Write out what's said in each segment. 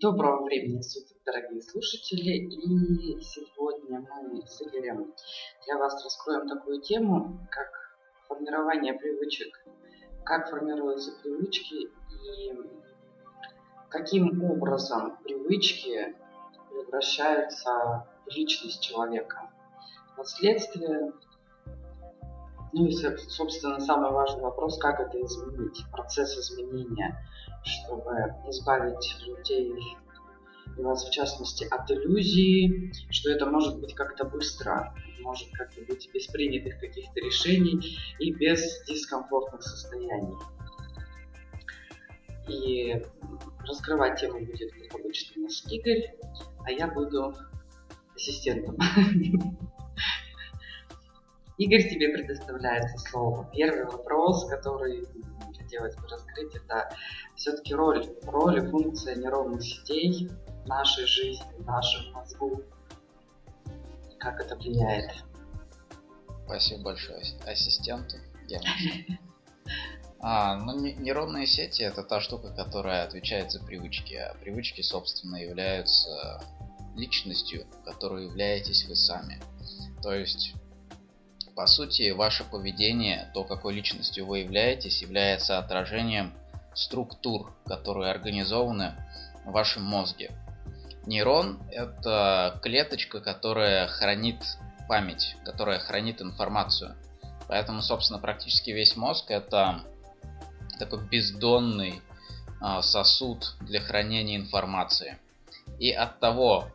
Доброго времени суток, дорогие слушатели. И сегодня мы с Игорем для вас раскроем такую тему, как формирование привычек. Как формируются привычки и каким образом привычки превращаются в личность человека. Последствия ну и, собственно, самый важный вопрос, как это изменить, процесс изменения, чтобы избавить людей, и вас в частности, от иллюзии, что это может быть как-то быстро, может как-то быть без принятых каких-то решений и без дискомфортных состояний. И раскрывать тему будет, как обычно, у нас Игорь, а я буду ассистентом. Игорь, тебе предоставляется слово. Первый вопрос, который хотелось бы раскрыть, это все-таки роль, роль и функция нейронных сетей в нашей жизни, в нашем мозгу. Как это влияет? Спасибо большое ассистенту. Я а, ну, нейронные сети это та штука, которая отвечает за привычки, а привычки, собственно, являются личностью, которой являетесь вы сами. То есть по сути, ваше поведение, то, какой личностью вы являетесь, является отражением структур, которые организованы в вашем мозге. Нейрон – это клеточка, которая хранит память, которая хранит информацию. Поэтому, собственно, практически весь мозг – это такой бездонный а, сосуд для хранения информации. И от того,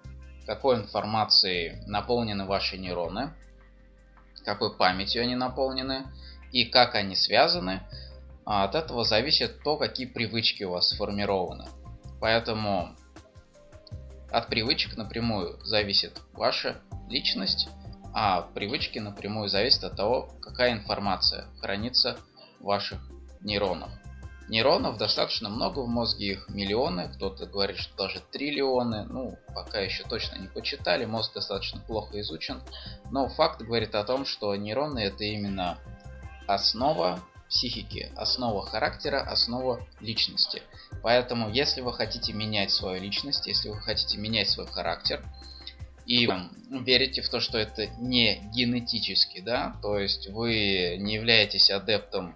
какой информацией наполнены ваши нейроны, какой памятью они наполнены и как они связаны, а от этого зависит то, какие привычки у вас сформированы. Поэтому от привычек напрямую зависит ваша личность, а привычки напрямую зависят от того, какая информация хранится в ваших нейронах. Нейронов достаточно много в мозге, их миллионы, кто-то говорит, что даже триллионы, ну, пока еще точно не почитали, мозг достаточно плохо изучен, но факт говорит о том, что нейроны это именно основа психики, основа характера, основа личности. Поэтому, если вы хотите менять свою личность, если вы хотите менять свой характер, и верите в то, что это не генетически, да, то есть вы не являетесь адептом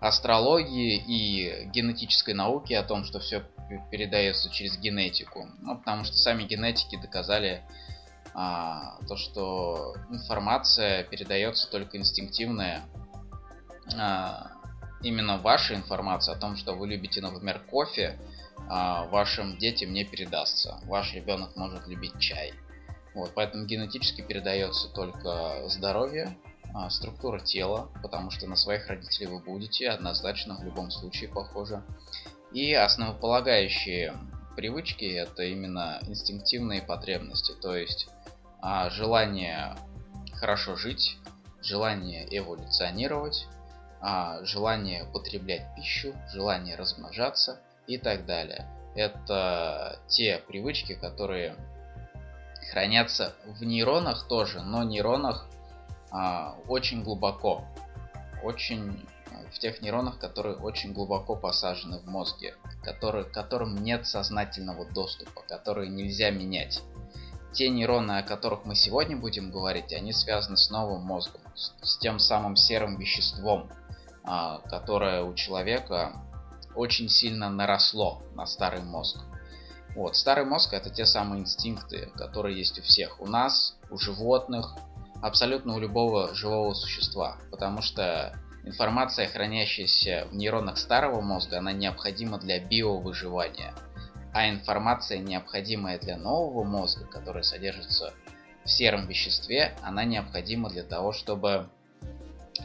астрологии и генетической науки о том, что все передается через генетику. Ну, потому что сами генетики доказали а, то, что информация передается только инстинктивная. А, именно ваша информация о том, что вы любите, например, кофе, а, вашим детям не передастся. Ваш ребенок может любить чай. Вот, поэтому генетически передается только здоровье, а, структура тела, потому что на своих родителей вы будете однозначно в любом случае похожи. И основополагающие привычки это именно инстинктивные потребности, то есть а, желание хорошо жить, желание эволюционировать, а, желание потреблять пищу, желание размножаться и так далее. Это те привычки, которые хранятся в нейронах тоже, но нейронах очень глубоко, очень а, в тех нейронах, которые очень глубоко посажены в мозге, которые, которым нет сознательного доступа, которые нельзя менять. Те нейроны, о которых мы сегодня будем говорить, они связаны с новым мозгом, с, с тем самым серым веществом, а, которое у человека очень сильно наросло на старый мозг. Вот, старый мозг это те самые инстинкты, которые есть у всех. У нас, у животных, абсолютно у любого живого существа, потому что информация, хранящаяся в нейронах старого мозга, она необходима для биовыживания, а информация, необходимая для нового мозга, которая содержится в сером веществе, она необходима для того, чтобы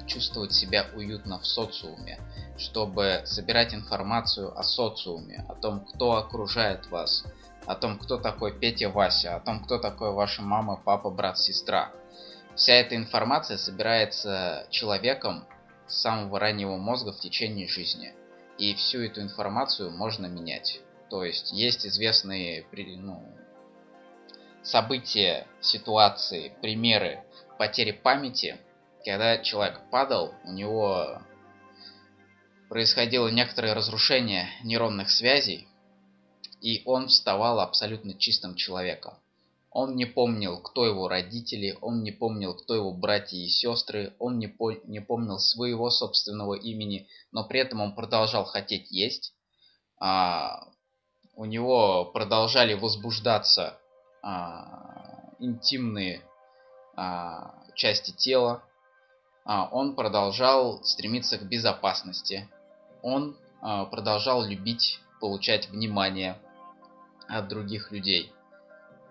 чувствовать себя уютно в социуме, чтобы собирать информацию о социуме, о том, кто окружает вас, о том, кто такой Петя Вася, о том, кто такой ваша мама, папа, брат, сестра. Вся эта информация собирается человеком с самого раннего мозга в течение жизни. И всю эту информацию можно менять. То есть есть известные ну, события, ситуации, примеры потери памяти, когда человек падал, у него происходило некоторое разрушение нейронных связей, и он вставал абсолютно чистым человеком. Он не помнил, кто его родители, он не помнил, кто его братья и сестры, он не, по не помнил своего собственного имени, но при этом он продолжал хотеть есть. А, у него продолжали возбуждаться а, интимные а, части тела. А, он продолжал стремиться к безопасности. Он а, продолжал любить, получать внимание от других людей.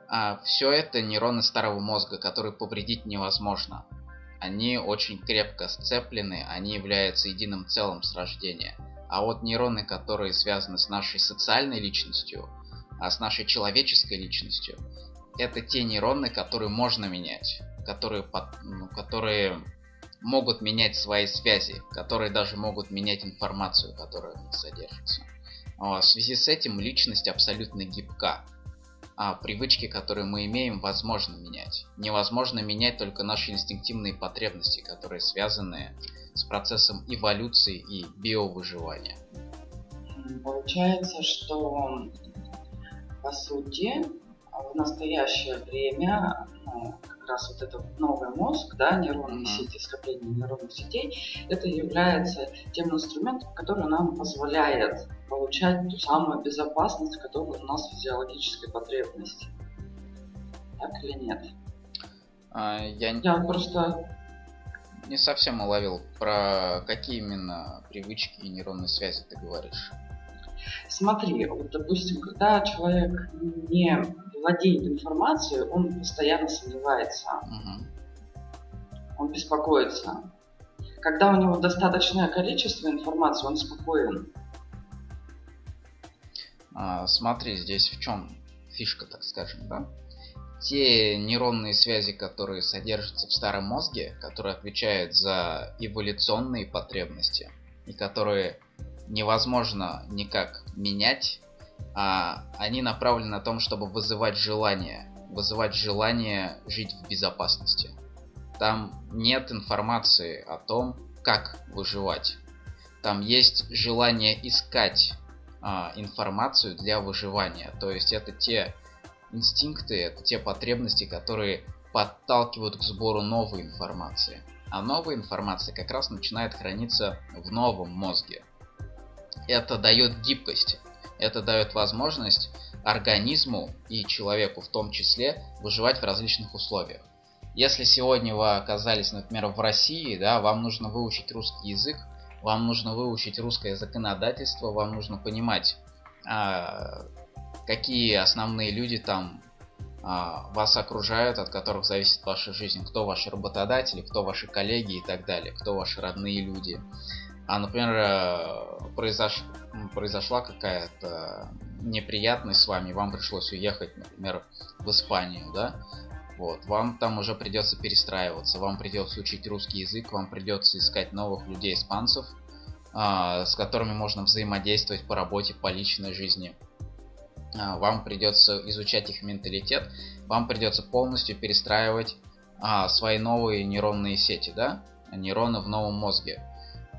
А все это нейроны старого мозга, которые повредить невозможно. Они очень крепко сцеплены, они являются единым целым с рождения. А вот нейроны, которые связаны с нашей социальной личностью, а с нашей человеческой личностью, это те нейроны, которые можно менять, которые, ну, которые могут менять свои связи, которые даже могут менять информацию, которая в них содержится. В связи с этим личность абсолютно гибка а привычки, которые мы имеем, возможно менять. Невозможно менять только наши инстинктивные потребности, которые связаны с процессом эволюции и биовыживания. Получается, что по сути в настоящее время ну, как раз вот этот новый мозг, да, нейронные mm-hmm. сети, скопление нейронных сетей, это является тем инструментом, который нам позволяет получать ту самую безопасность, которая у нас физиологической потребности. Так или нет? А, я... я просто не совсем уловил, про какие именно привычки и нейронные связи ты говоришь. Смотри, вот, допустим, когда человек не владеет информацией, он постоянно сомневается. Угу. Он беспокоится. Когда у него достаточное количество информации, он спокоен. А, смотри, здесь в чем фишка, так скажем, да? Те нейронные связи, которые содержатся в старом мозге, которые отвечают за эволюционные потребности и которые невозможно никак менять, а они направлены на том, чтобы вызывать желание, вызывать желание жить в безопасности. Там нет информации о том, как выживать. Там есть желание искать а, информацию для выживания. То есть это те инстинкты, это те потребности, которые подталкивают к сбору новой информации. А новая информация как раз начинает храниться в новом мозге. Это дает гибкость, это дает возможность организму и человеку в том числе выживать в различных условиях. Если сегодня вы оказались, например, в России, да, вам нужно выучить русский язык, вам нужно выучить русское законодательство, вам нужно понимать, а, какие основные люди там а, вас окружают, от которых зависит ваша жизнь, кто ваши работодатели, кто ваши коллеги и так далее, кто ваши родные люди. А, например, э, произош... произошла какая-то неприятность с вами, вам пришлось уехать, например, в Испанию, да? Вот, вам там уже придется перестраиваться, вам придется учить русский язык, вам придется искать новых людей, испанцев, а, с которыми можно взаимодействовать по работе, по личной жизни. А, вам придется изучать их менталитет, вам придется полностью перестраивать а, свои новые нейронные сети, да, нейроны в новом мозге.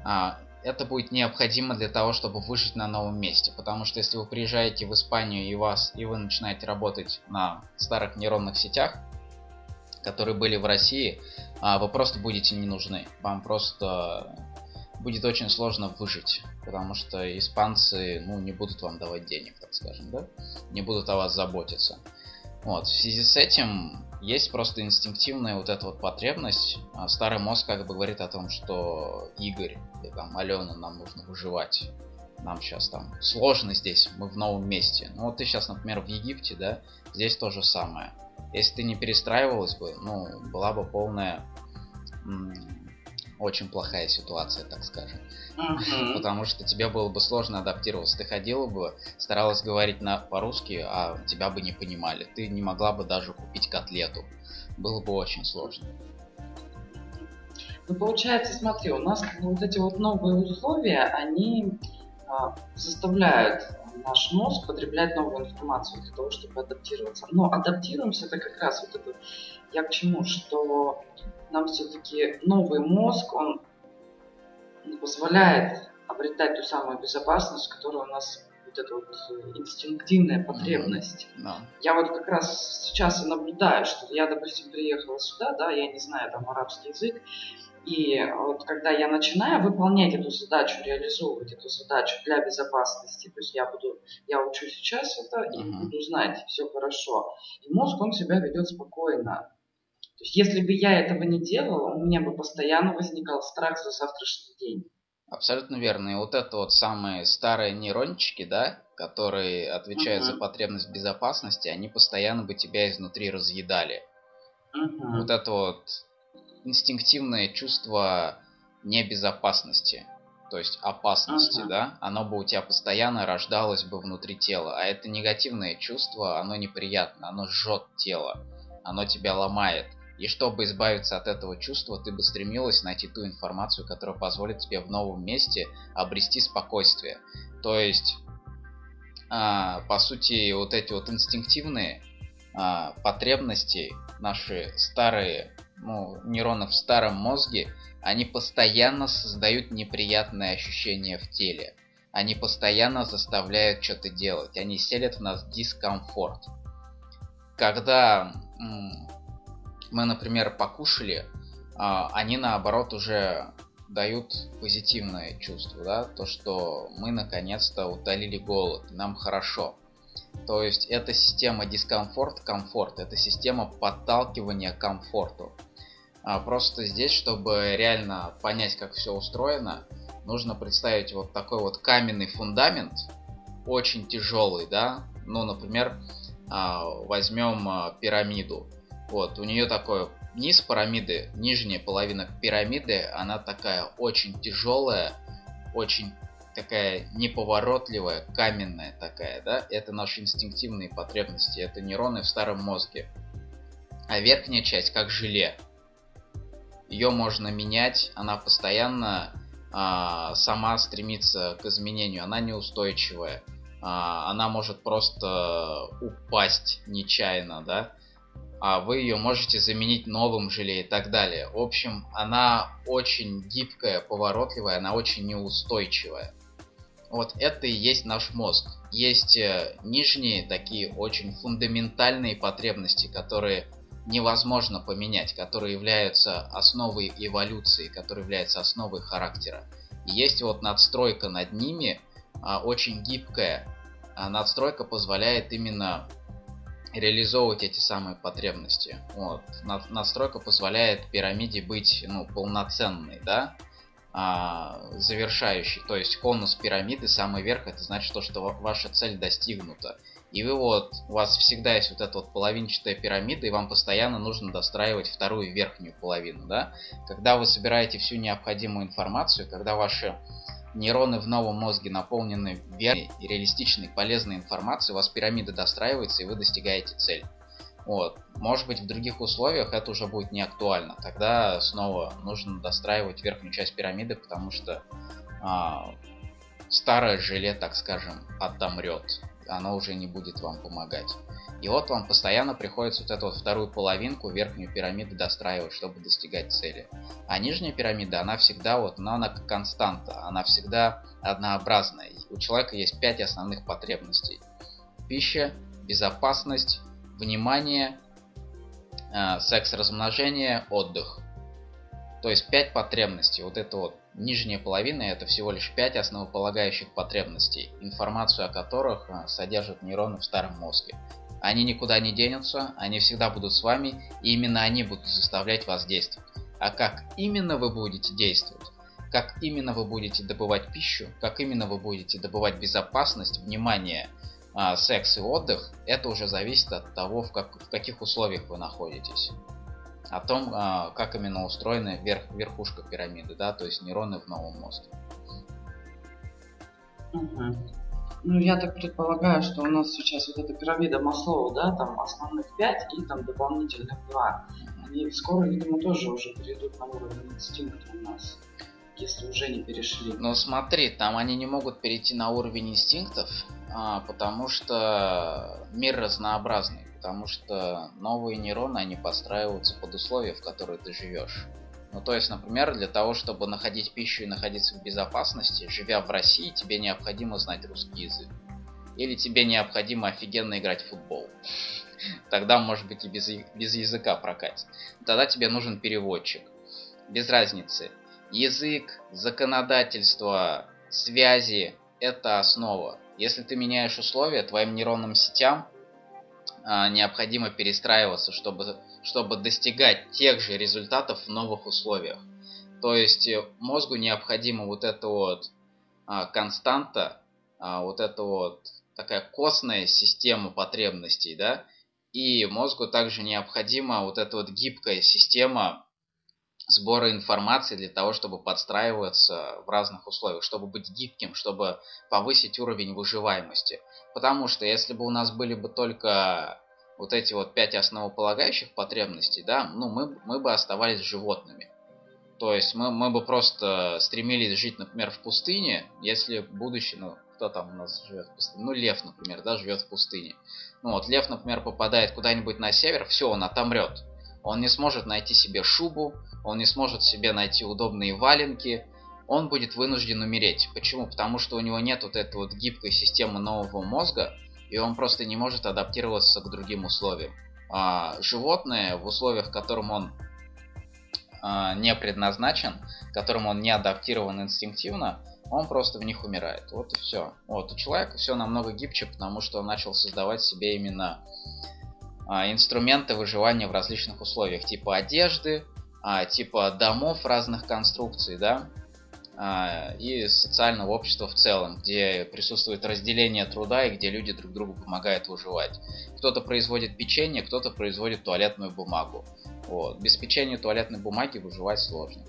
А, это будет необходимо для того, чтобы выжить на новом месте. Потому что если вы приезжаете в Испанию и, вас, и вы начинаете работать на старых нейронных сетях, которые были в России, а, вы просто будете не нужны. Вам просто будет очень сложно выжить, потому что испанцы ну, не будут вам давать денег, так скажем, да? Не будут о вас заботиться. Вот. В связи с этим есть просто инстинктивная вот эта вот потребность. А старый мозг как бы говорит о том, что Игорь или там Алена, нам нужно выживать. Нам сейчас там сложно здесь, мы в новом месте. Ну вот ты сейчас, например, в Египте, да, здесь то же самое. Если ты не перестраивалась бы, ну, была бы полная очень плохая ситуация, так скажем. Uh-huh. Потому что тебе было бы сложно адаптироваться. Ты ходила бы, старалась говорить на по-русски, а тебя бы не понимали. Ты не могла бы даже купить котлету. Было бы очень сложно. Ну, получается, смотри, у нас бы вот эти вот новые условия, они а, заставляют наш мозг потреблять новую информацию для того, чтобы адаптироваться. Но адаптируемся это как раз вот это я к чему, что нам все-таки новый мозг, он позволяет обретать ту самую безопасность, которая у нас вот эта вот инстинктивная потребность. Mm-hmm. No. Я вот как раз сейчас и наблюдаю, что я, допустим, приехала сюда, да, я не знаю там арабский язык, и вот когда я начинаю выполнять эту задачу, реализовывать эту задачу для безопасности, то есть я буду, я учу сейчас это и uh-huh. буду знать, все хорошо. И мозг, он себя ведет спокойно. То есть если бы я этого не делала, у меня бы постоянно возникал страх за завтрашний день. Абсолютно верно. И вот это вот самые старые нейрончики, да, которые отвечают uh-huh. за потребность безопасности, они постоянно бы тебя изнутри разъедали. Uh-huh. Вот это вот инстинктивное чувство небезопасности, то есть опасности, ага. да, оно бы у тебя постоянно рождалось бы внутри тела. А это негативное чувство, оно неприятно, оно жжет тело, оно тебя ломает. И чтобы избавиться от этого чувства, ты бы стремилась найти ту информацию, которая позволит тебе в новом месте обрести спокойствие. То есть, а, по сути, вот эти вот инстинктивные а, потребности, наши старые ну, нейронов в старом мозге, они постоянно создают неприятные ощущения в теле. Они постоянно заставляют что-то делать. Они селят в нас дискомфорт. Когда мы, например, покушали, а, они наоборот уже дают позитивное чувство, да, то, что мы наконец-то утолили голод, нам хорошо. То есть это система дискомфорт-комфорт, это система подталкивания к комфорту. А просто здесь, чтобы реально понять, как все устроено, нужно представить вот такой вот каменный фундамент, очень тяжелый, да. Ну, например, а, возьмем пирамиду. Вот, у нее такой низ пирамиды, нижняя половина пирамиды, она такая очень тяжелая, очень такая неповоротливая, каменная такая, да, это наши инстинктивные потребности, это нейроны в старом мозге. А верхняя часть как желе, ее можно менять, она постоянно а, сама стремится к изменению, она неустойчивая, а, она может просто упасть нечаянно, да, а вы ее можете заменить новым желе и так далее. В общем, она очень гибкая, поворотливая, она очень неустойчивая. Вот это и есть наш мозг. Есть э, нижние такие очень фундаментальные потребности, которые невозможно поменять, которые являются основой эволюции, которые являются основой характера. И есть вот надстройка над ними, а, очень гибкая. А надстройка позволяет именно реализовывать эти самые потребности. Вот. Надстройка позволяет пирамиде быть ну, полноценной, да, а, завершающей. То есть конус пирамиды, самый верх, это значит то, что ваша цель достигнута. И вы вот, у вас всегда есть вот эта вот половинчатая пирамида, и вам постоянно нужно достраивать вторую верхнюю половину, да? Когда вы собираете всю необходимую информацию, когда ваши нейроны в новом мозге наполнены верной и реалистичной, полезной информацией, у вас пирамида достраивается, и вы достигаете цель. Вот. Может быть, в других условиях это уже будет не актуально. Тогда снова нужно достраивать верхнюю часть пирамиды, потому что а, старое желе, так скажем, отомрет оно уже не будет вам помогать. И вот вам постоянно приходится вот эту вот вторую половинку, верхнюю пирамиду достраивать, чтобы достигать цели. А нижняя пирамида, она всегда вот, но она как константа, она всегда однообразная. У человека есть пять основных потребностей. Пища, безопасность, внимание, э, секс-размножение, отдых. То есть пять потребностей. Вот это вот Нижняя половина это всего лишь 5 основополагающих потребностей, информацию о которых а, содержат нейроны в старом мозге. Они никуда не денутся, они всегда будут с вами, и именно они будут заставлять вас действовать. А как именно вы будете действовать, как именно вы будете добывать пищу, как именно вы будете добывать безопасность, внимание, а, секс и отдых, это уже зависит от того, в, как, в каких условиях вы находитесь о том, а, как именно устроена верх, верхушка пирамиды, да, то есть нейроны в новом мозге. Угу. Ну, я так предполагаю, что у нас сейчас вот эта пирамида Маслоу, да, там основных пять и там дополнительных два. Они скоро, видимо, тоже уже перейдут на уровень инстинкта у нас, если уже не перешли. Ну, смотри, там они не могут перейти на уровень инстинктов, а, потому что мир разнообразный потому что новые нейроны, они подстраиваются под условия, в которые ты живешь. Ну, то есть, например, для того, чтобы находить пищу и находиться в безопасности, живя в России, тебе необходимо знать русский язык. или тебе необходимо офигенно играть в футбол. Тогда, может быть, и без, без языка прокатит. Тогда тебе нужен переводчик. Без разницы. Язык, законодательство, связи – это основа. Если ты меняешь условия, твоим нейронным сетям необходимо перестраиваться, чтобы, чтобы достигать тех же результатов в новых условиях. То есть э, мозгу необходима вот эта вот а, константа, а, вот эта вот такая костная система потребностей, да, и мозгу также необходима вот эта вот гибкая система сбора информации для того, чтобы подстраиваться в разных условиях, чтобы быть гибким, чтобы повысить уровень выживаемости. Потому что если бы у нас были бы только вот эти вот пять основополагающих потребностей, да, ну мы, мы бы оставались животными. То есть мы, мы бы просто стремились жить, например, в пустыне, если будущее, ну, кто там у нас живет в пустыне? Ну, лев, например, да, живет в пустыне. Ну вот, лев, например, попадает куда-нибудь на север, все, он отомрет. Он не сможет найти себе шубу, он не сможет себе найти удобные валенки, он будет вынужден умереть. Почему? Потому что у него нет вот этой вот гибкой системы нового мозга, и он просто не может адаптироваться к другим условиям. А животное в условиях, в котором он а, не предназначен, которым он не адаптирован инстинктивно, он просто в них умирает. Вот и все. Вот у человека все намного гибче, потому что он начал создавать себе именно инструменты выживания в различных условиях, типа одежды, а, типа домов разных конструкций, да, а, и социального общества в целом, где присутствует разделение труда и где люди друг другу помогают выживать. Кто-то производит печенье, кто-то производит туалетную бумагу. Вот. Без печенья и туалетной бумаги выживать сложно.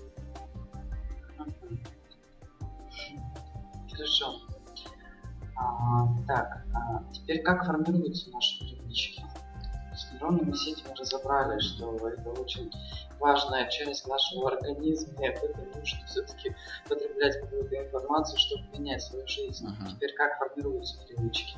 Хорошо. А, так, а теперь как формируются наши нейронными сетями разобрали, что это очень важная часть нашего организма, и об этом нужно все-таки потреблять какую-то информацию, чтобы менять свою жизнь. Uh-huh. Теперь как формируются привычки?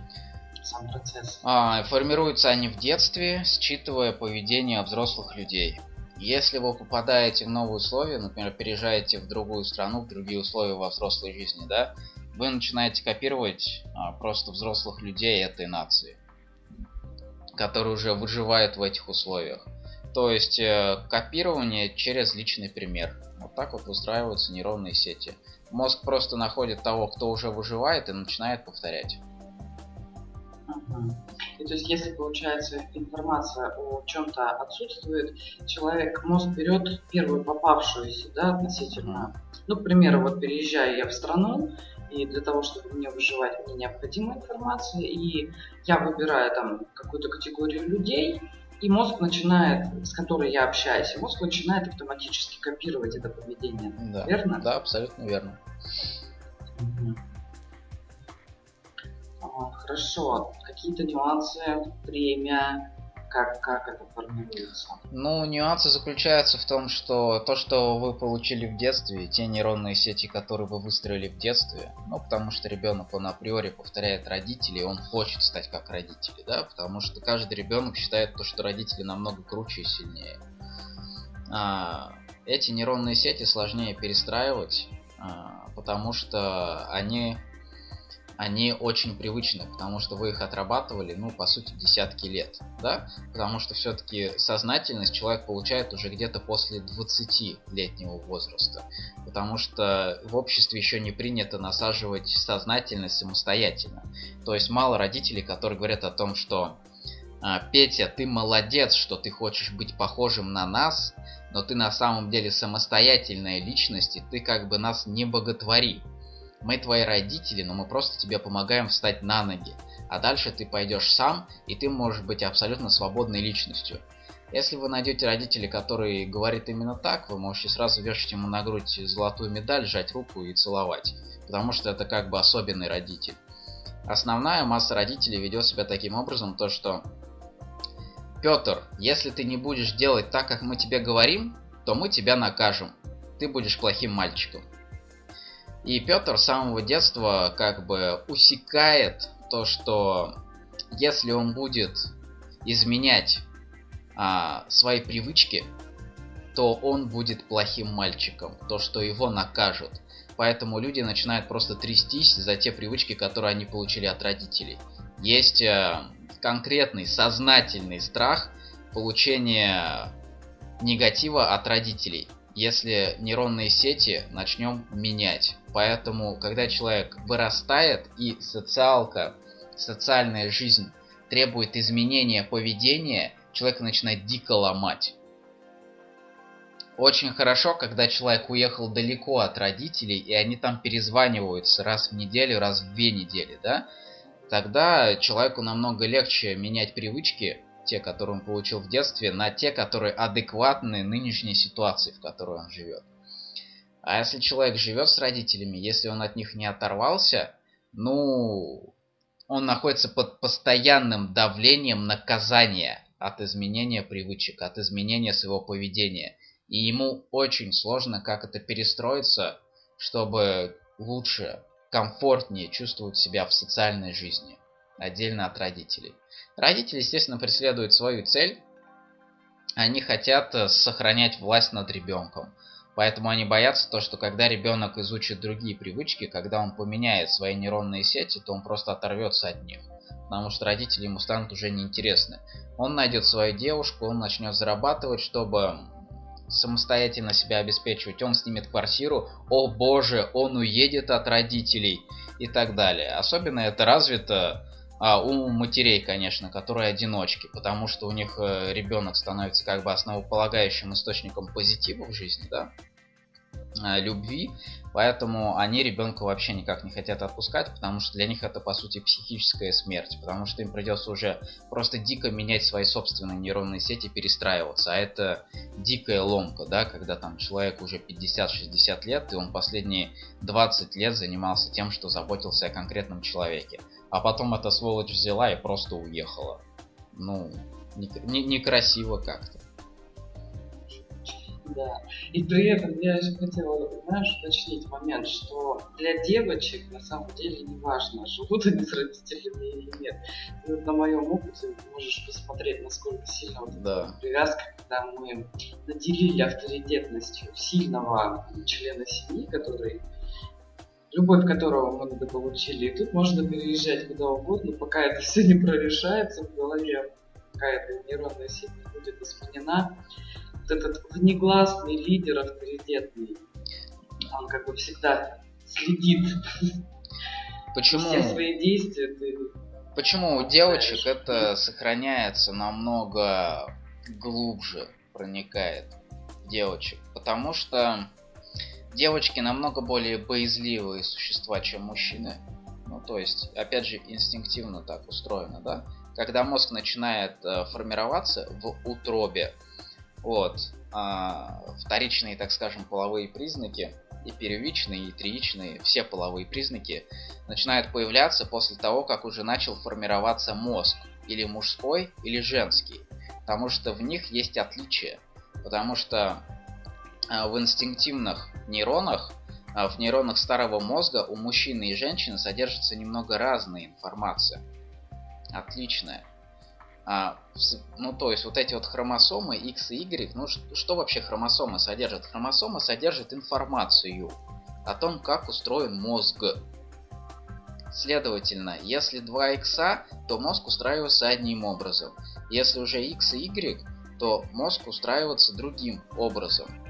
сам процесс? А, формируются они в детстве, считывая поведение взрослых людей. Если вы попадаете в новые условия, например, переезжаете в другую страну, в другие условия во взрослой жизни, да, вы начинаете копировать а, просто взрослых людей этой нации, которые уже выживают в этих условиях. То есть э, копирование через личный пример. Вот так вот устраиваются нейронные сети. Мозг просто находит того, кто уже выживает, и начинает повторять. И то есть, если получается информация о чем-то отсутствует, человек, мозг берет первую попавшуюся, да, относительно. Ну, к примеру, вот переезжаю я в страну, и для того, чтобы мне выживать, мне необходима информация, и я выбираю там какую-то категорию людей, и мозг начинает, с которой я общаюсь, и мозг начинает автоматически копировать это поведение. Да, верно? Да, абсолютно верно. Угу. Хорошо. Какие-то нюансы, время, как, как это формируется? Ну, нюансы заключаются в том, что то, что вы получили в детстве, те нейронные сети, которые вы выстроили в детстве, ну, потому что ребенок, он априори повторяет родителей, он хочет стать как родители, да, потому что каждый ребенок считает то, что родители намного круче и сильнее. А, эти нейронные сети сложнее перестраивать, а, потому что они они очень привычны, потому что вы их отрабатывали, ну, по сути, десятки лет, да? Потому что все-таки сознательность человек получает уже где-то после 20-летнего возраста. Потому что в обществе еще не принято насаживать сознательность самостоятельно. То есть мало родителей, которые говорят о том, что «А, Петя, ты молодец, что ты хочешь быть похожим на нас, но ты на самом деле самостоятельная личность, и ты как бы нас не боготвори. Мы твои родители, но мы просто тебе помогаем встать на ноги. А дальше ты пойдешь сам, и ты можешь быть абсолютно свободной личностью. Если вы найдете родителей, которые говорят именно так, вы можете сразу вешать ему на грудь золотую медаль, сжать руку и целовать. Потому что это как бы особенный родитель. Основная масса родителей ведет себя таким образом, то что Петр, если ты не будешь делать так, как мы тебе говорим, то мы тебя накажем. Ты будешь плохим мальчиком. И Петр с самого детства как бы усекает то, что если он будет изменять а, свои привычки, то он будет плохим мальчиком, то, что его накажут. Поэтому люди начинают просто трястись за те привычки, которые они получили от родителей. Есть э, конкретный сознательный страх получения негатива от родителей, если нейронные сети начнем менять. Поэтому, когда человек вырастает и социалка, социальная жизнь требует изменения поведения, человек начинает дико ломать. Очень хорошо, когда человек уехал далеко от родителей, и они там перезваниваются раз в неделю, раз в две недели, да? Тогда человеку намного легче менять привычки, те, которые он получил в детстве, на те, которые адекватны нынешней ситуации, в которой он живет. А если человек живет с родителями, если он от них не оторвался, ну, он находится под постоянным давлением наказания от изменения привычек, от изменения своего поведения. И ему очень сложно как это перестроиться, чтобы лучше, комфортнее чувствовать себя в социальной жизни, отдельно от родителей. Родители, естественно, преследуют свою цель. Они хотят э, сохранять власть над ребенком. Поэтому они боятся то, что когда ребенок изучит другие привычки, когда он поменяет свои нейронные сети, то он просто оторвется от них. Потому что родители ему станут уже неинтересны. Он найдет свою девушку, он начнет зарабатывать, чтобы самостоятельно себя обеспечивать, он снимет квартиру, о боже, он уедет от родителей и так далее. Особенно это развито а, у матерей, конечно, которые одиночки, потому что у них э, ребенок становится как бы основополагающим источником позитива в жизни, да, Э, любви, поэтому они ребенка вообще никак не хотят отпускать, потому что для них это по сути психическая смерть, потому что им придется уже просто дико менять свои собственные нейронные сети, перестраиваться, а это дикая ломка, да, когда там человек уже 50-60 лет, и он последние 20 лет занимался тем, что заботился о конкретном человеке, а потом эта сволочь взяла и просто уехала. Ну, некрасиво не, не как-то. Да. И при этом я еще хотела, знаешь, уточнить момент, что для девочек на самом деле не важно, живут они с родителями или нет. И вот на моем опыте можешь посмотреть, насколько сильно вот да. привязка, когда мы наделили авторитетностью сильного члена семьи, который любовь которого мы недополучили. И тут можно переезжать куда угодно, пока это все не прорешается в голове, пока эта нейронная сеть не будет изменена вот этот внегласный лидер авторитетный, он как бы всегда следит Почему? все свои действия. Ты Почему у девочек это сохраняется намного глубже, проникает девочек? Потому что девочки намного более боязливые существа, чем мужчины. Ну, то есть, опять же, инстинктивно так устроено, да? Когда мозг начинает э, формироваться в утробе, вот. А, вторичные, так скажем, половые признаки и первичные, и троичные, все половые признаки начинают появляться после того, как уже начал формироваться мозг, или мужской, или женский. Потому что в них есть отличия. Потому что в инстинктивных нейронах, а, в нейронах старого мозга у мужчины и женщины содержится немного разная информация. Отличная. А, ну, то есть вот эти вот хромосомы X и Y, ну что, что вообще хромосомы содержат? Хромосомы содержат информацию о том, как устроен мозг. Следовательно, если два X, то мозг устраивается одним образом. Если уже X и Y, то мозг устраивается другим образом.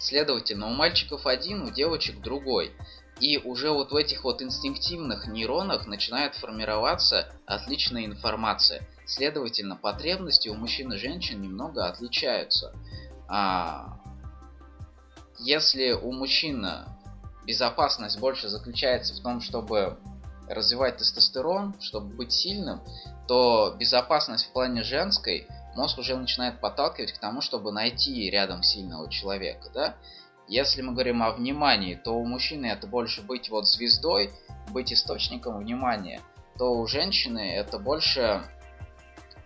Следовательно, у мальчиков один, у девочек другой. И уже вот в этих вот инстинктивных нейронах начинает формироваться отличная информация. Следовательно, потребности у мужчин и женщин немного отличаются. А, если у мужчины безопасность больше заключается в том, чтобы развивать тестостерон, чтобы быть сильным, то безопасность в плане женской мозг уже начинает подталкивать к тому, чтобы найти рядом сильного человека, да? Если мы говорим о внимании, то у мужчины это больше быть вот звездой, быть источником внимания, то у женщины это больше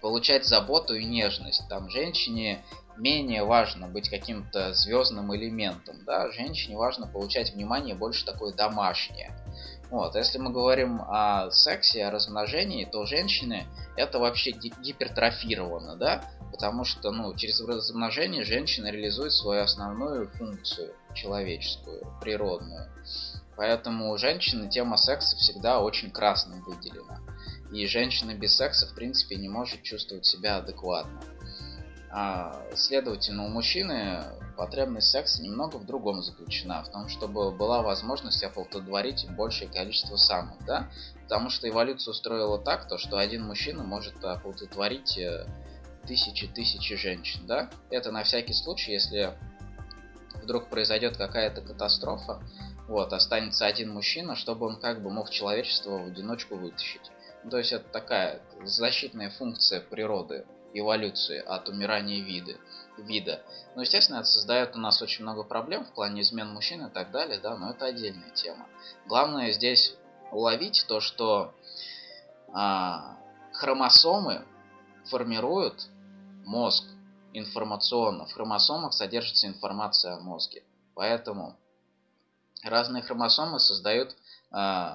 получать заботу и нежность. Там женщине менее важно быть каким-то звездным элементом, да, женщине важно получать внимание больше такое домашнее. Вот, если мы говорим о сексе, о размножении, то женщины это вообще гипертрофировано, да, потому что, ну, через размножение женщина реализует свою основную функцию человеческую, природную. Поэтому у женщины тема секса всегда очень красным выделена. И женщина без секса, в принципе, не может чувствовать себя адекватно. А, следовательно, у мужчины потребность секса немного в другом заключена, в том, чтобы была возможность оплодотворить большее количество самок, да? Потому что эволюция устроила так, то, что один мужчина может оплодотворить э, тысячи-тысячи женщин, да? Это на всякий случай, если вдруг произойдет какая-то катастрофа, вот, останется один мужчина, чтобы он как бы мог человечество в одиночку вытащить. То есть это такая защитная функция природы, эволюции от умирания вида. вида. Ну, естественно, это создает у нас очень много проблем в плане измен мужчин и так далее, да, но это отдельная тема. Главное здесь уловить то, что а, хромосомы формируют мозг информационно. В хромосомах содержится информация о мозге. Поэтому разные хромосомы создают э,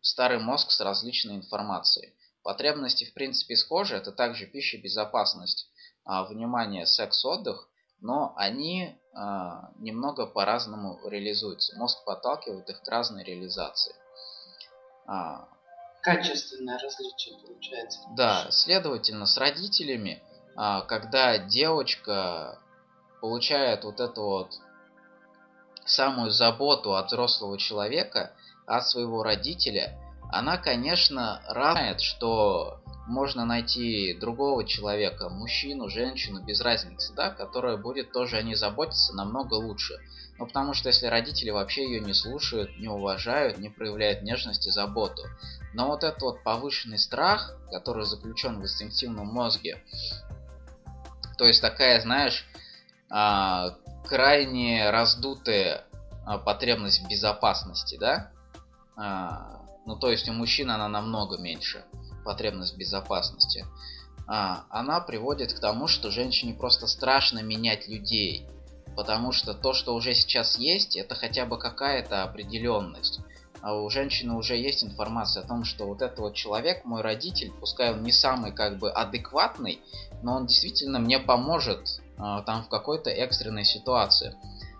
старый мозг с различной информацией. Потребности, в принципе, схожи. Это также пища, безопасность, э, внимание, секс, отдых. Но они э, немного по-разному реализуются. Мозг подталкивает их к разной реализации. Качественное различие получается. Да, следовательно, с родителями, когда девочка получает вот это вот самую заботу от взрослого человека, от своего родителя, она, конечно, знает, что можно найти другого человека, мужчину, женщину, без разницы, да, которая будет тоже о ней заботиться намного лучше. Ну, потому что если родители вообще ее не слушают, не уважают, не проявляют нежность и заботу. Но вот этот вот повышенный страх, который заключен в инстинктивном мозге, то есть такая, знаешь, а, крайне раздутая а, потребность в безопасности, да? А, ну, то есть у мужчин она намного меньше, потребность безопасности. А, она приводит к тому, что женщине просто страшно менять людей. Потому что то, что уже сейчас есть, это хотя бы какая-то определенность. А у женщины уже есть информация о том, что вот этот вот человек, мой родитель, пускай он не самый как бы адекватный, но он действительно мне поможет э, там в какой-то экстренной ситуации.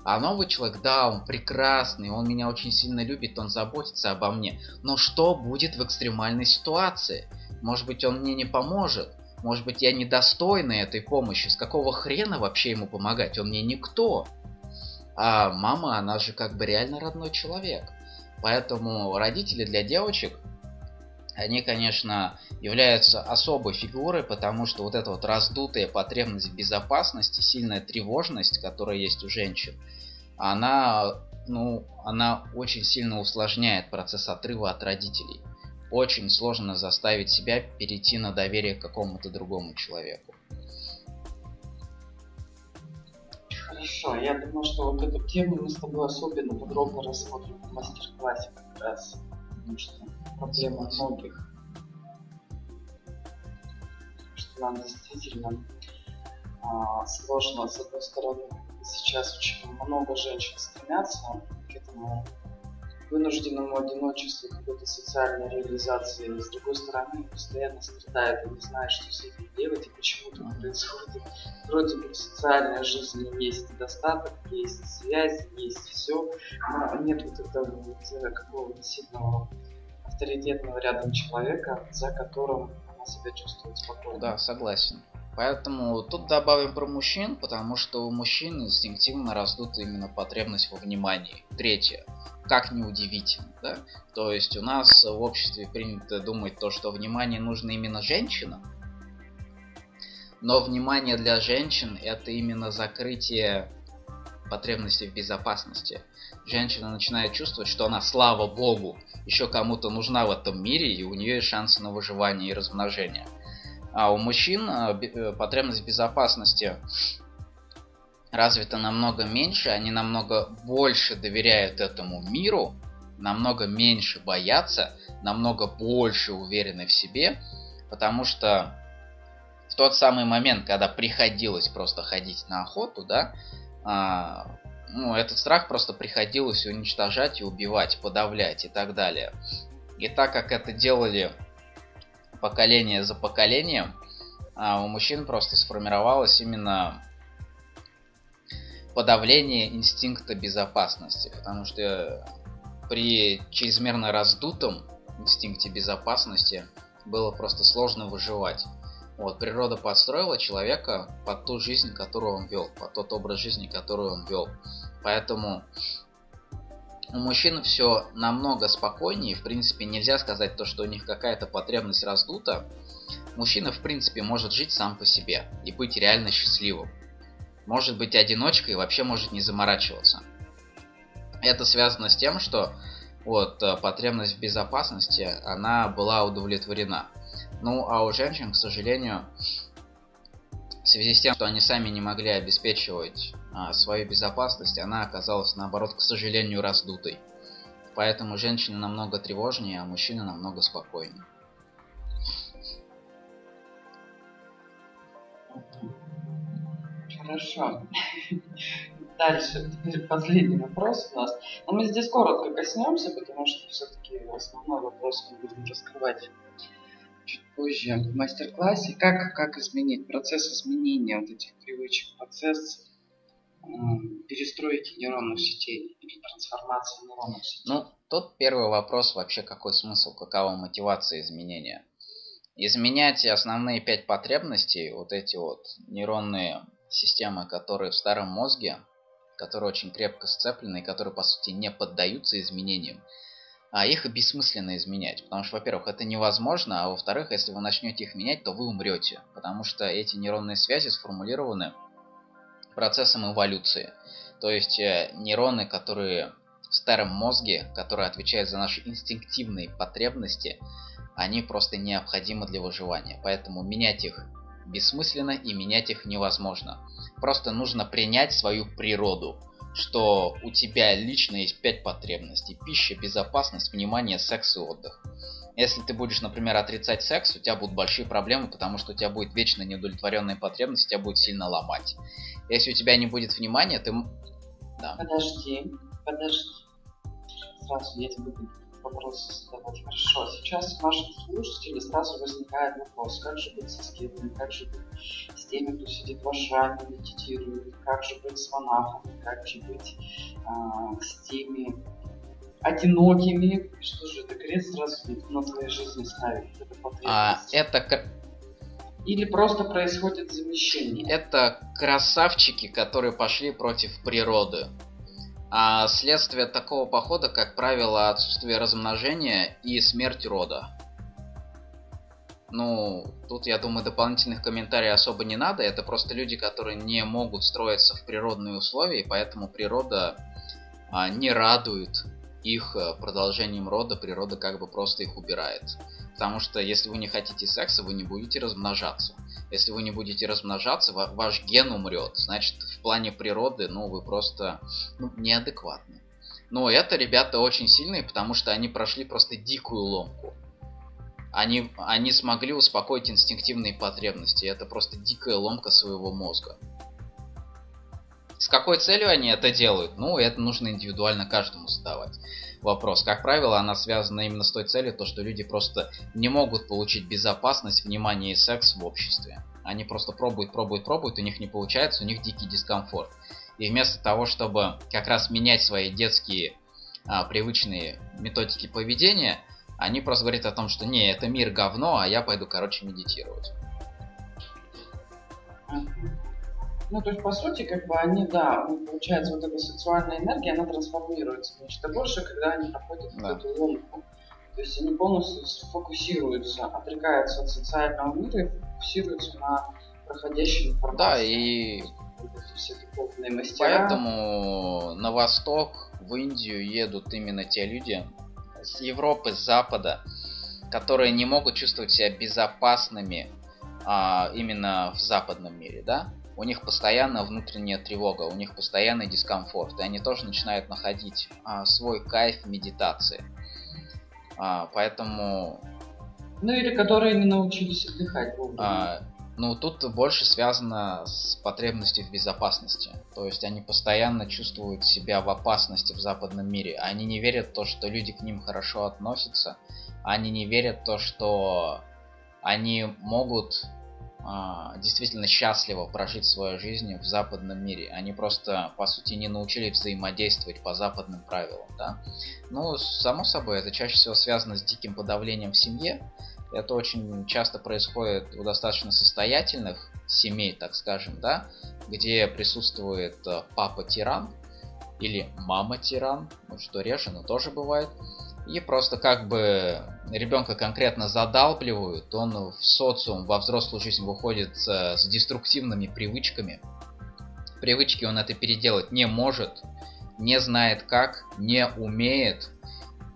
А новый человек, да, он прекрасный, он меня очень сильно любит, он заботится обо мне. Но что будет в экстремальной ситуации? Может быть, он мне не поможет? Может быть, я недостойна этой помощи? С какого хрена вообще ему помогать? Он мне никто. А мама, она же как бы реально родной человек. Поэтому родители для девочек они, конечно, являются особой фигурой, потому что вот эта вот раздутая потребность в безопасности, сильная тревожность, которая есть у женщин, она, ну, она очень сильно усложняет процесс отрыва от родителей. Очень сложно заставить себя перейти на доверие к какому-то другому человеку. Хорошо, я думаю, что вот эту тему мы с тобой особенно подробно рассмотрим в мастер-классе как раз. Потому что проблема многих. Что нам действительно а, сложно, с одной стороны, сейчас очень много женщин стремятся к этому вынужденному одиночеству, какой-то социальной реализации, с другой стороны, постоянно страдает и не знает, что с этим делать и почему это происходит. Вроде бы в социальной жизни есть достаток, есть связь, есть все, но нет вот этого вот э, какого-то сильного авторитетного рядом человека, за которым она себя чувствует спокойно. Да, согласен. Поэтому тут добавим про мужчин, потому что у мужчин инстинктивно растут именно потребность во внимании. Третье. Как неудивительно, да? То есть у нас в обществе принято думать то, что внимание нужно именно женщинам. Но внимание для женщин это именно закрытие потребности в безопасности. Женщина начинает чувствовать, что она, слава богу, еще кому-то нужна в этом мире, и у нее есть шансы на выживание и размножение. А у мужчин э, э, потребность в безопасности развита намного меньше, они намного больше доверяют этому миру, намного меньше боятся, намного больше уверены в себе, потому что в тот самый момент, когда приходилось просто ходить на охоту, да, а, ну, этот страх просто приходилось уничтожать и убивать, подавлять и так далее. И так как это делали поколение за поколением, а у мужчин просто сформировалось именно подавление инстинкта безопасности, потому что при чрезмерно раздутом инстинкте безопасности было просто сложно выживать. Вот, природа подстроила человека под ту жизнь, которую он вел, под тот образ жизни, который он вел. Поэтому у мужчин все намного спокойнее. В принципе, нельзя сказать то, что у них какая-то потребность раздута. Мужчина, в принципе, может жить сам по себе и быть реально счастливым. Может быть одиночкой и вообще может не заморачиваться. Это связано с тем, что вот э, потребность в безопасности, она была удовлетворена. Ну, а у женщин, к сожалению, в связи с тем, что они сами не могли обеспечивать а, свою безопасность, она оказалась, наоборот, к сожалению, раздутой. Поэтому женщины намного тревожнее, а мужчины намного спокойнее. Хорошо. Дальше, теперь последний вопрос у нас. Но мы здесь коротко коснемся, потому что все-таки основной вопрос мы будем раскрывать чуть позже в мастер-классе. Как, как изменить процесс изменения вот этих привычек, процесс перестройки нейронных сетей или трансформации нейронных сетей? Ну, тут первый вопрос вообще, какой смысл, какова мотивация изменения. Изменять основные пять потребностей, вот эти вот нейронные системы, которые в старом мозге, которые очень крепко сцеплены и которые, по сути, не поддаются изменениям, а их бессмысленно изменять. Потому что, во-первых, это невозможно, а во-вторых, если вы начнете их менять, то вы умрете. Потому что эти нейронные связи сформулированы процессом эволюции. То есть э, нейроны, которые в старом мозге, которые отвечают за наши инстинктивные потребности, они просто необходимы для выживания. Поэтому менять их бессмысленно и менять их невозможно. Просто нужно принять свою природу, что у тебя лично есть пять потребностей. Пища, безопасность, внимание, секс и отдых. Если ты будешь, например, отрицать секс, у тебя будут большие проблемы, потому что у тебя будет вечно неудовлетворенная потребность, тебя будет сильно ломать. Если у тебя не будет внимания, ты... Да. Подожди, подожди. Сразу я тебе буду вопросы задавать. Хорошо, сейчас у наших слушателей сразу возникает вопрос, как же быть со скидами, как же быть с теми, кто сидит в ашраме, медитирует, как же быть с монахами, как же быть а, с теми одинокими, что же это крест сразу на твоей жизни ставит? Это а, это или просто происходит замещение? Это красавчики, которые пошли против природы. А следствие такого похода, как правило, отсутствие размножения и смерть рода. Ну, тут, я думаю, дополнительных комментариев особо не надо. Это просто люди, которые не могут строиться в природные условия, и поэтому природа а, не радует их э, продолжением рода, природа как бы просто их убирает. Потому что если вы не хотите секса, вы не будете размножаться. Если вы не будете размножаться, ваш ген умрет. Значит, в плане природы, ну, вы просто ну, неадекватны. Но это ребята очень сильные, потому что они прошли просто дикую ломку. Они, они смогли успокоить инстинктивные потребности. Это просто дикая ломка своего мозга. С какой целью они это делают? Ну, это нужно индивидуально каждому задавать вопрос. Как правило, она связана именно с той целью, то, что люди просто не могут получить безопасность, внимание и секс в обществе. Они просто пробуют, пробуют, пробуют, у них не получается, у них дикий дискомфорт. И вместо того, чтобы как раз менять свои детские а, привычные методики поведения, они просто говорят о том, что не, это мир говно, а я пойду, короче, медитировать. Ну, то есть, по сути, как бы они, да, получается, вот эта сексуальная энергия, она трансформируется в нечто большее, когда они проходят да. эту ломку. То есть они полностью фокусируются, отрекаются от социального мира и фокусируются на проходящей информации. Да, и все духовные мастера. Поэтому на восток, в Индию едут именно те люди с Европы, с Запада, которые не могут чувствовать себя безопасными а, именно в западном мире, да? У них постоянно внутренняя тревога, у них постоянный дискомфорт, и они тоже начинают находить а, свой кайф медитации. А, поэтому... Ну или которые не научились отдыхать А, ну, тут больше связано с потребностью в безопасности. То есть они постоянно чувствуют себя в опасности в западном мире. Они не верят в то, что люди к ним хорошо относятся. Они не верят в то, что они могут действительно счастливо прожить свою жизнь в западном мире. Они просто, по сути, не научились взаимодействовать по западным правилам. Да? Ну, само собой, это чаще всего связано с диким подавлением в семье, Это очень часто происходит у достаточно состоятельных семей, так скажем, да, где присутствует э, папа-тиран или мама-тиран, ну что реже, но тоже бывает. И просто как бы ребенка конкретно задалбливают, он в социум, во взрослую жизнь выходит с деструктивными привычками. Привычки он это переделать не может, не знает как, не умеет.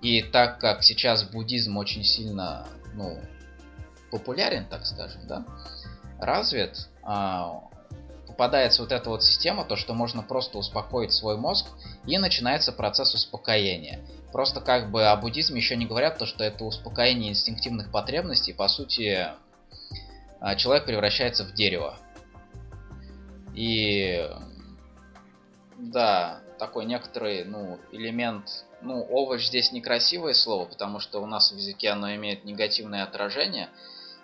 И так как сейчас буддизм очень сильно ну, популярен, так скажем, да, развит, попадается вот эта вот система, то, что можно просто успокоить свой мозг, и начинается процесс успокоения. Просто как бы о буддизме еще не говорят, то, что это успокоение инстинктивных потребностей, по сути, а, человек превращается в дерево. И да, такой некоторый, ну, элемент, ну, овощ здесь некрасивое слово, потому что у нас в языке оно имеет негативное отражение,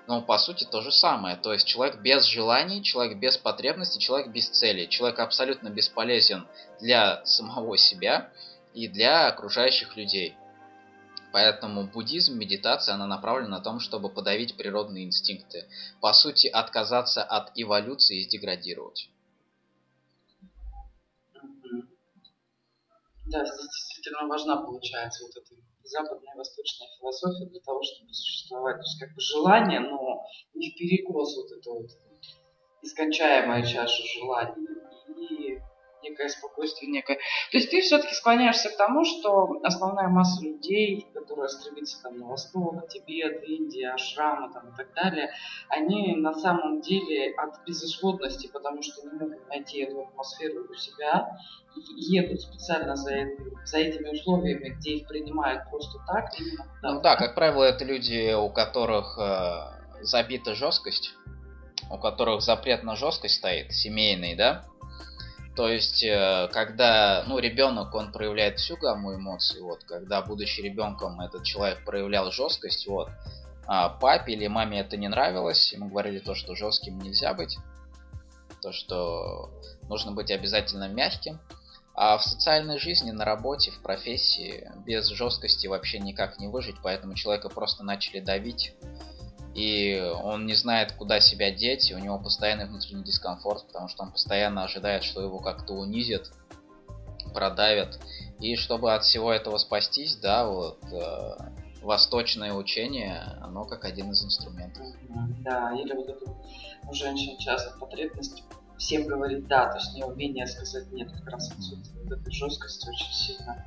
но по сути то же самое. То есть человек без желаний, человек без потребностей, человек без цели. Человек абсолютно бесполезен для самого себя и для окружающих людей. Поэтому буддизм, медитация, она направлена на том, чтобы подавить природные инстинкты. По сути, отказаться от эволюции и деградировать. Да, здесь действительно важна получается вот эта западная и восточная философия для того, чтобы существовать. То есть как бы желание, но не перекос вот это вот искончаемая чаша желаний. И некое спокойствие, некое... То есть ты все-таки склоняешься к тому, что основная масса людей, которая стремится там на восток, Тибет, Индия, Ашрамы там, и так далее, они на самом деле от безысходности, потому что не могут найти эту атмосферу у себя, и едут специально за, за этими условиями, где их принимают просто так. Именно, да. Ну да, как правило, это люди, у которых э, забита жесткость, у которых запрет на жесткость стоит, семейный, да, то есть, э, когда, ну, ребенок, он проявляет всю гамму эмоций, вот, когда, будучи ребенком, этот человек проявлял жесткость, вот, а папе или маме это не нравилось, ему говорили то, что жестким нельзя быть, то, что нужно быть обязательно мягким, а в социальной жизни, на работе, в профессии без жесткости вообще никак не выжить, поэтому человека просто начали давить, и он не знает, куда себя деть, и у него постоянный внутренний дискомфорт, потому что он постоянно ожидает, что его как-то унизят, продавят. И чтобы от всего этого спастись, да, вот э, восточное учение, оно как один из инструментов. Да, или вот это у женщин часто потребность всем говорить да, то есть неумение сказать нет, как раз отсутствие вот этой жесткости очень сильно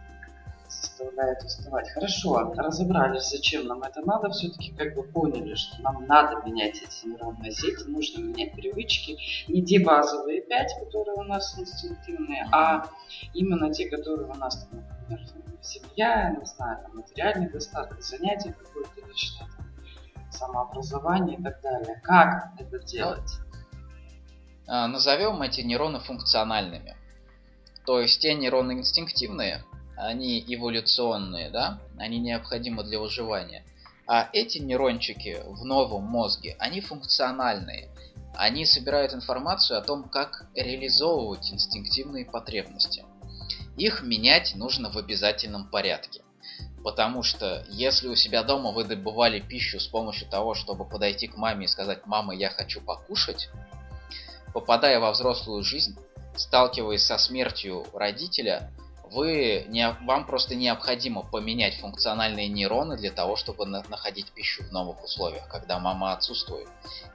заставляет уставать. Хорошо, разобрались, зачем нам это надо, все-таки как бы поняли, что нам надо менять эти нейронные сети, нужно менять привычки, не те базовые пять, которые у нас инстинктивные, а именно те, которые у нас, например, семья, не знаю, там, материальный достаток, занятия какое-то личное, там, самообразование и так далее. Как это делать? А, назовем эти нейроны функциональными. То есть те нейроны инстинктивные, они эволюционные, да, они необходимы для выживания. А эти нейрончики в новом мозге, они функциональные. Они собирают информацию о том, как реализовывать инстинктивные потребности. Их менять нужно в обязательном порядке. Потому что если у себя дома вы добывали пищу с помощью того, чтобы подойти к маме и сказать «мама, я хочу покушать», попадая во взрослую жизнь, сталкиваясь со смертью родителя, вы не, вам просто необходимо поменять функциональные нейроны для того, чтобы на, находить пищу в новых условиях, когда мама отсутствует.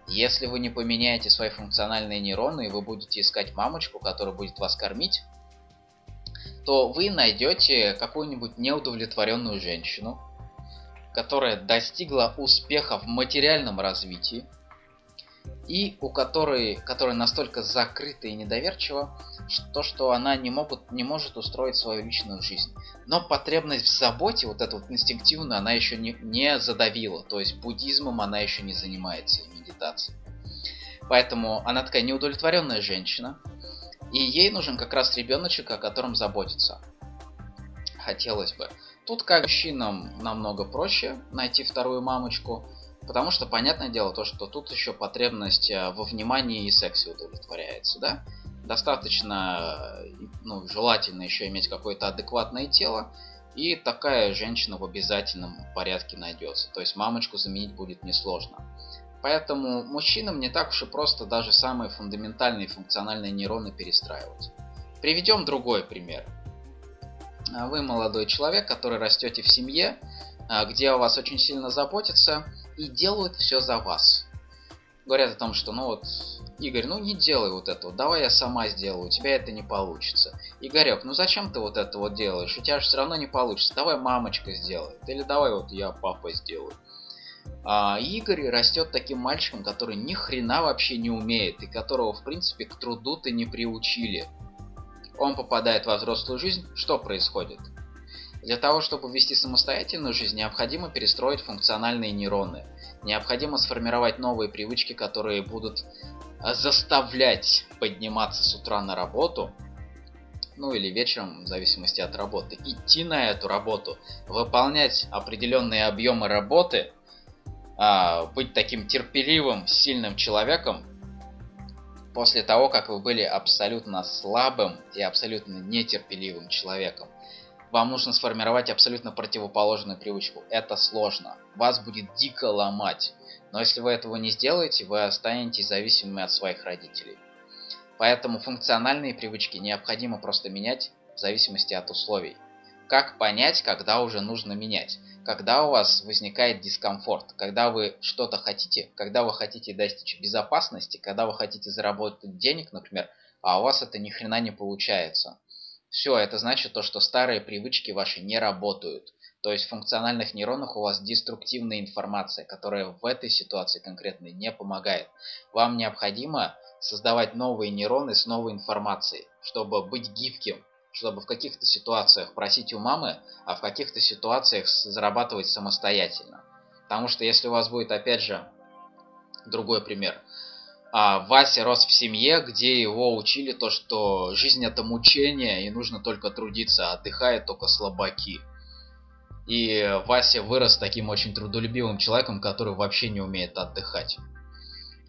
Если вы не поменяете свои функциональные нейроны и вы будете искать мамочку, которая будет вас кормить, то вы найдете какую-нибудь неудовлетворенную женщину, которая достигла успеха в материальном развитии, и у которой, которая настолько закрыта и недоверчива, что, что она не, могут, не может устроить свою личную жизнь. Но потребность в заботе, вот эту вот инстинктивную, она еще не, не задавила. То есть буддизмом она еще не занимается, медитацией. Поэтому она такая неудовлетворенная женщина, и ей нужен как раз ребеночек, о котором заботиться. Хотелось бы. Тут как мужчинам намного проще найти вторую мамочку, Потому что, понятное дело, то, что тут еще потребность э, во внимании и сексе удовлетворяется, да? Достаточно, э, ну, желательно еще иметь какое-то адекватное тело, И такая женщина в обязательном порядке найдется. То есть мамочку заменить будет несложно. Поэтому мужчинам не так уж и просто даже самые фундаментальные функциональные нейроны перестраивать. Приведем другой пример. А вы молодой человек, который растете в семье, где о вас очень сильно заботятся и делают все за вас. Говорят о том, что ну вот Игорь, ну не делай вот этого, давай я сама сделаю, у тебя это не получится. Игорек, ну зачем ты вот это вот делаешь, у тебя же все равно не получится, давай мамочка сделает, или давай вот я папа сделаю. А Игорь растет таким мальчиком, который ни хрена вообще не умеет, и которого в принципе к труду-то не приучили. Он попадает во взрослую жизнь, что происходит? Для того, чтобы вести самостоятельную жизнь, необходимо перестроить функциональные нейроны. Необходимо сформировать новые привычки, которые будут заставлять подниматься с утра на работу, ну или вечером, в зависимости от работы, идти на эту работу, выполнять определенные объемы работы, а, быть таким терпеливым, сильным человеком, после того, как вы были абсолютно слабым и абсолютно нетерпеливым человеком. Вам нужно сформировать абсолютно противоположную привычку. Это сложно. Вас будет дико ломать. Но если вы этого не сделаете, вы останетесь зависимыми от своих родителей. Поэтому функциональные привычки необходимо просто менять в зависимости от условий. Как понять, когда уже нужно менять? Когда у вас возникает дискомфорт, когда вы что-то хотите, когда вы хотите достичь безопасности, когда вы хотите заработать денег, например, а у вас это ни хрена не получается. Все, это значит то, что старые привычки ваши не работают. То есть в функциональных нейронах у вас деструктивная информация, которая в этой ситуации конкретно не помогает. Вам необходимо создавать новые нейроны с новой информацией, чтобы быть гибким, чтобы в каких-то ситуациях просить у мамы, а в каких-то ситуациях зарабатывать самостоятельно. Потому что если у вас будет, опять же, другой пример. А Вася рос в семье, где его учили то, что жизнь это мучение и нужно только трудиться, а отдыхают только слабаки. И Вася вырос таким очень трудолюбивым человеком, который вообще не умеет отдыхать.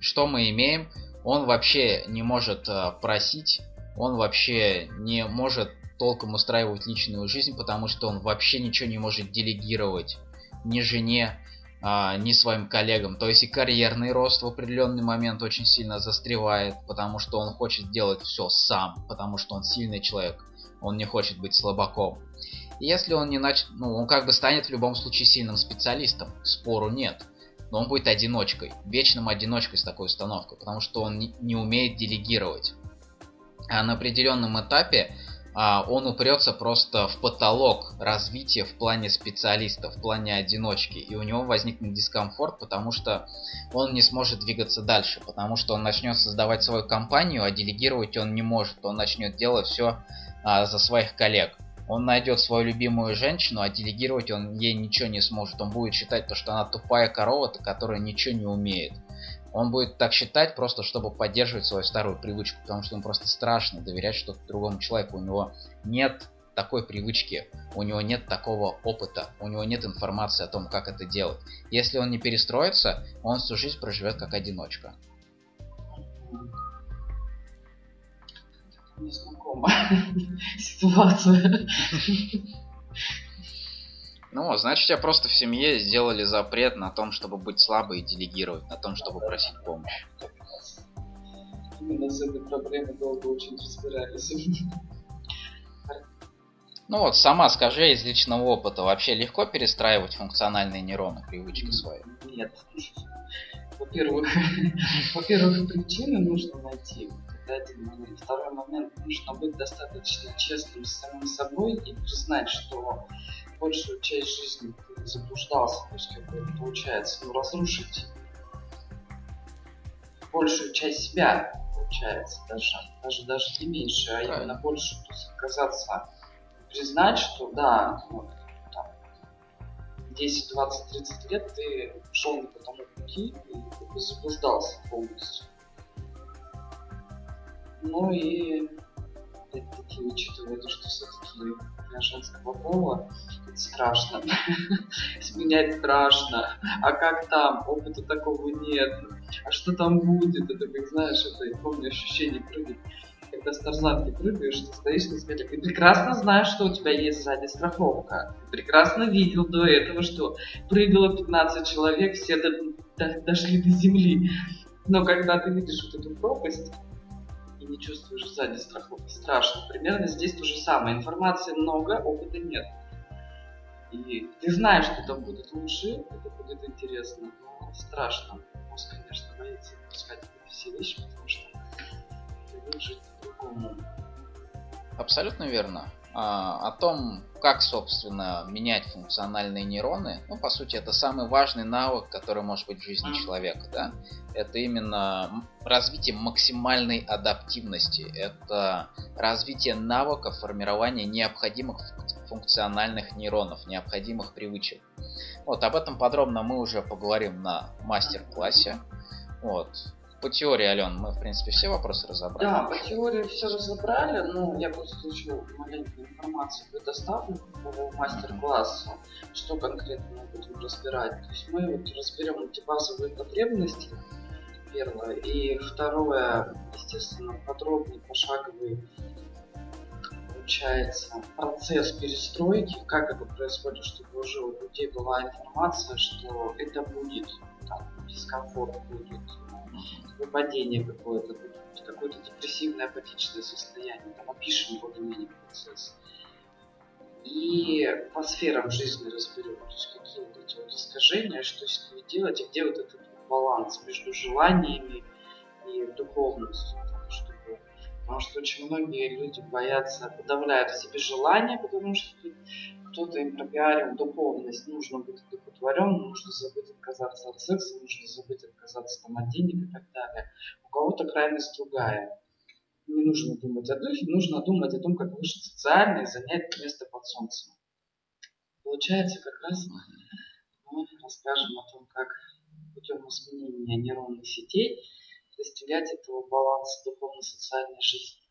Что мы имеем? Он вообще не может э, просить, он вообще не может толком устраивать личную жизнь, потому что он вообще ничего не может делегировать ни жене, а, ни своим коллегам. То есть и карьерный рост в определенный момент очень сильно застревает, потому что он хочет делать все сам, потому что он сильный человек, он не хочет быть слабаком если он не нач... ну, он как бы станет в любом случае сильным специалистом, спору нет. Но он будет одиночкой, вечным одиночкой с такой установкой, потому что он не, не умеет делегировать. А на определенном этапе он упрется просто в потолок развития в плане специалиста, в плане одиночки. И у него возникнет дискомфорт, потому что он не сможет двигаться дальше, потому что он начнет создавать свою компанию, а делегировать он не может. Он начнет делать все а, за своих коллег он найдет свою любимую женщину, а делегировать он ей ничего не сможет. Он будет считать то, что она тупая корова, которая ничего не умеет. Он будет так считать просто, чтобы поддерживать свою старую привычку, потому что ему просто страшно доверять что-то другому человеку. У него нет такой привычки, у него нет такого опыта, у него нет информации о том, как это делать. Если он не перестроится, он всю жизнь проживет как одиночка незнакома ситуация. Ну, значит, я просто в семье сделали запрет на том, чтобы быть слабой и делегировать, на том, чтобы просить помощь. Именно с этой проблемой долго очень разбирались. Ну вот, сама скажи из личного опыта, вообще легко перестраивать функциональные нейроны, привычки свои? Нет. Во-первых, во-первых, причины нужно найти это один момент. Второй момент, нужно быть достаточно честным с самим собой и признать, что большую часть жизни ты заблуждался, то есть как бы получается, ну, разрушить большую часть себя, получается, даже, даже, даже не меньше, а именно больше, то есть отказаться, признать, что да, вот, там, 10, 20, 30 лет ты шел не по тому пути и заблуждался полностью. Ну и опять-таки, учитывая то, что все-таки для женского пола это страшно. Сменять страшно. А как там? Опыта такого нет. А что там будет? Это, как знаешь, это, я помню, ощущение прыгать когда с тарзанки прыгаешь, ты стоишь на скале, ты прекрасно знаешь, что у тебя есть сзади страховка. Ты прекрасно видел до этого, что прыгало 15 человек, все до, до, дошли до земли. Но когда ты видишь вот эту пропасть, и не чувствуешь сзади страховки, страшно. Примерно здесь то же самое. Информации много, опыта нет. И ты знаешь, что там будет лучше, это будет интересно, но страшно. Мозг, конечно, боится пускать эти все вещи, потому что привык жить по-другому. Абсолютно верно. А, о том, как, собственно, менять функциональные нейроны, ну, по сути, это самый важный навык, который может быть в жизни человека, да. Это именно развитие максимальной адаптивности, это развитие навыка формирования необходимых функциональных нейронов, необходимых привычек. Вот об этом подробно мы уже поговорим на мастер-классе. Вот по теории, Ален, мы, в принципе, все вопросы разобрали. Да, по теории все разобрали, но я просто еще маленькую информацию предоставлю по мастер-классу, что конкретно мы будем разбирать. То есть мы вот разберем эти базовые потребности, первое, и второе, естественно, подробный, пошаговый получается процесс перестройки, как это происходит, чтобы уже у людей была информация, что это будет, там, дискомфорт будет, выпадение какое-то, какое-то депрессивное апатичное состояние. Там опишем более-менее процесс. И по сферам жизни разберем, то есть какие вот эти вот искажения, что с ними делать, и где вот этот баланс между желаниями и духовностью. Чтобы... Потому что очень многие люди боятся, подавляют в себе желания, потому что кто-то им пропиарил духовность, нужно быть одухотворенным, нужно забыть отказаться от секса, нужно забыть отказаться там, от денег и так далее. У кого-то крайность другая. Не нужно думать о духе, нужно думать о том, как выжить социально и занять место под солнцем. Получается, как раз мы расскажем о том, как путем изменения нейронных сетей достигать этого баланса духовно-социальной жизни.